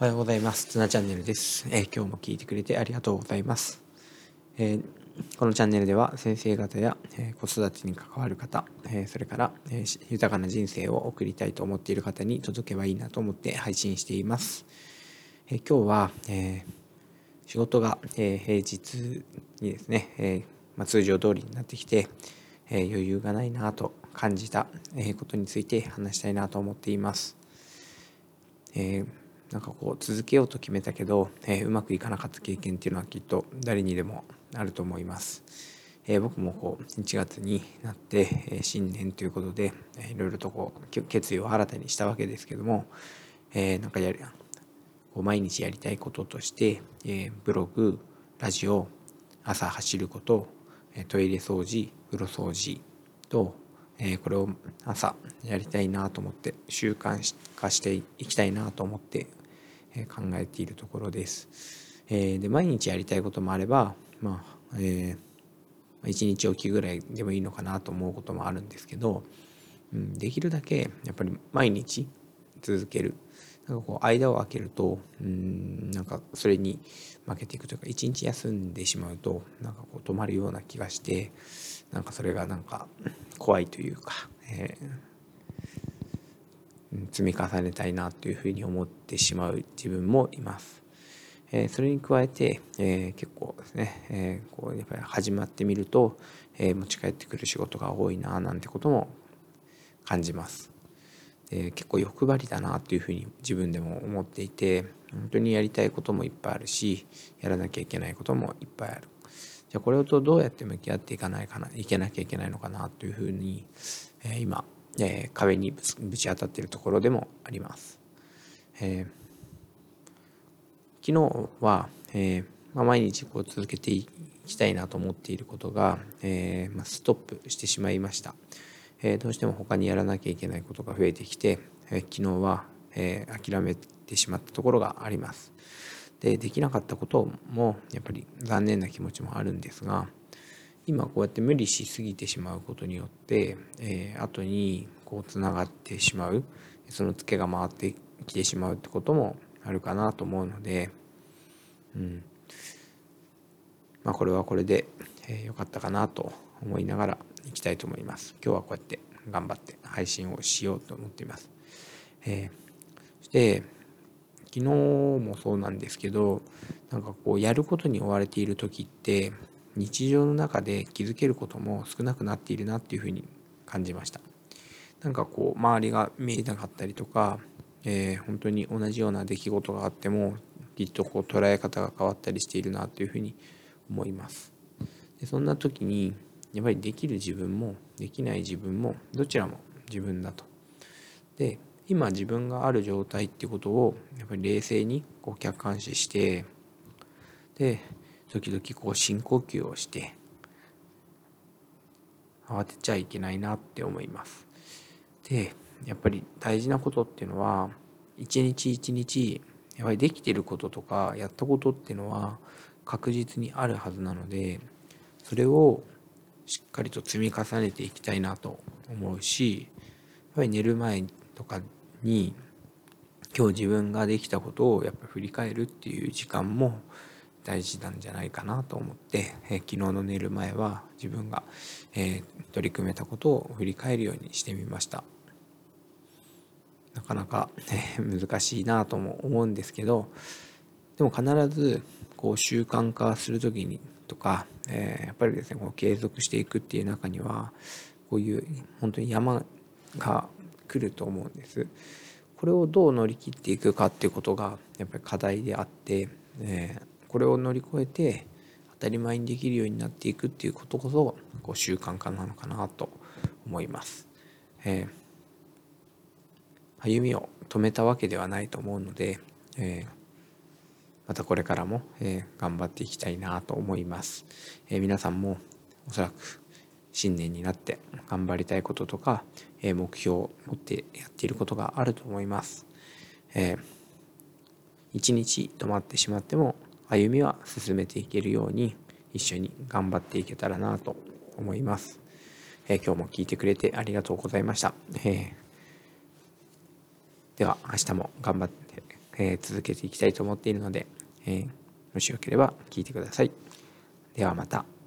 おはようございます。ツナチャンネルです、えー、今日も聞いてくれてありがとうございます。えー、このチャンネルでは先生方や、えー、子育てに関わる方、えそれから、え豊かな人生を送りたいと思っている方に届けばいいなと思って配信しています。え今日は、え仕事が、え平日にですね、えまあ、通常通りになってきて、え余裕がないなと感じた、えことについて話したいなと思っています。えーなんかこう続けようと決めたけど、えー、うまくいかなかった経験っていうのはきっと誰にでもあると思います。えー、僕もこう1月になって、えー、新年ということで、えー、いろいろとこう決意を新たにしたわけですけども、えー、なんかやりこう毎日やりたいこととして、えー、ブログラジオ朝走ることトイレ掃除風呂掃除とえー、これを朝やりたいなと思って習慣化していきたいなと思って、考えているところです。えー、で毎日やりたいこともあればまあ、えー、1日おきぐらいでもいいのかなと思うこともあるんですけど、うん、できるだけやっぱり毎日続けるなんかこう間を空けるとうんなんかそれに負けていくというか一日休んでしまうとなんかこう止まるような気がしてなんかそれがなんか怖いというか、えー、積み重ねたいなというふうに思ってしまう自分もいます。え、それに加えて、え、結構ですね、え、こうやっぱり始まってみると、え、持ち帰ってくる仕事が多いななんてことも感じます。で結構欲張りだなというふうに自分でも思っていて本当にやりたいこともいっぱいあるしやらなきゃいけないこともいっぱいある。じゃあこれとどうやって向き合っていかないかないけなきゃいけないのかなというふうに、えー、今、えー、壁にぶち当たっているところでもあります。えー、昨日は、えーまあ、毎日こう続けていきたいなと思っていることが、えーまあ、ストップしてしまいました、えー、どうしても他にやらなきゃいけないことが増えてきて、えー、昨日は、えー、諦めてしまったところがあります。でできなかったこともやっぱり残念な気持ちもあるんですが今こうやって無理しすぎてしまうことによって、えー、後にこうつながってしまうそのツケが回ってきてしまうってこともあるかなと思うので、うんまあ、これはこれで良、えー、かったかなと思いながらいきたいと思います。今日はこうやって頑張って配信をしようと思っています。えー、そして昨日もそうなんですけどなんかこうやることに追われている時って日常の中で気づけることも少なくなっているなっていうふうに感じました。なんかこう周りが見えなかったりとか、えー、本当に同じような出来事があってもきっとこう捉え方が変わったりしているなというふうに思います。でそんな時にやっぱりできる自分もできない自分もどちらも自分だと。で今自分がある状態ってことをやっぱり冷静にこう客観視してで時々こう深呼吸をして慌てちゃいけないなって思います。でやっぱり大事なことっていうのは一日一日やっぱりできてることとかやったことっていうのは確実にあるはずなのでそれをしっかりと積み重ねていきたいなと思うしやっぱり寝る前とかに今日自分ができたことをやっぱ振り返るっていう時間も大事なんじゃないかなと思って、えー、昨日の寝る前は自分が、えー、取り組めたことを振り返るようにしてみましたなかなか、えー、難しいなとも思うんですけどでも必ずこう習慣化する時にとか、えー、やっぱりですねこう継続していくっていう中にはこういう本当に山が来ると思うんです。これをどう乗り切っていくかっていうことがやっぱり課題であって、えー、これを乗り越えて当たり前にできるようになっていくっていうことこそこう習慣化なのかなと思います。えー、歩みを止めたわけではないと思うので、えー、またこれからも、えー、頑張っていきたいなと思います。え、皆さんもおそらく新年になって頑張りたいこととか、え目標を持ってやっていることがあると思います。えー、一日止まってしまっても歩みは進めていけるように一緒に頑張っていけたらなと思います。えー、今日も聞いてくれてありがとうございました。えー、では明日も頑張って、え、続けていきたいと思っているので、え、もしよければ聞いてください。ではまた。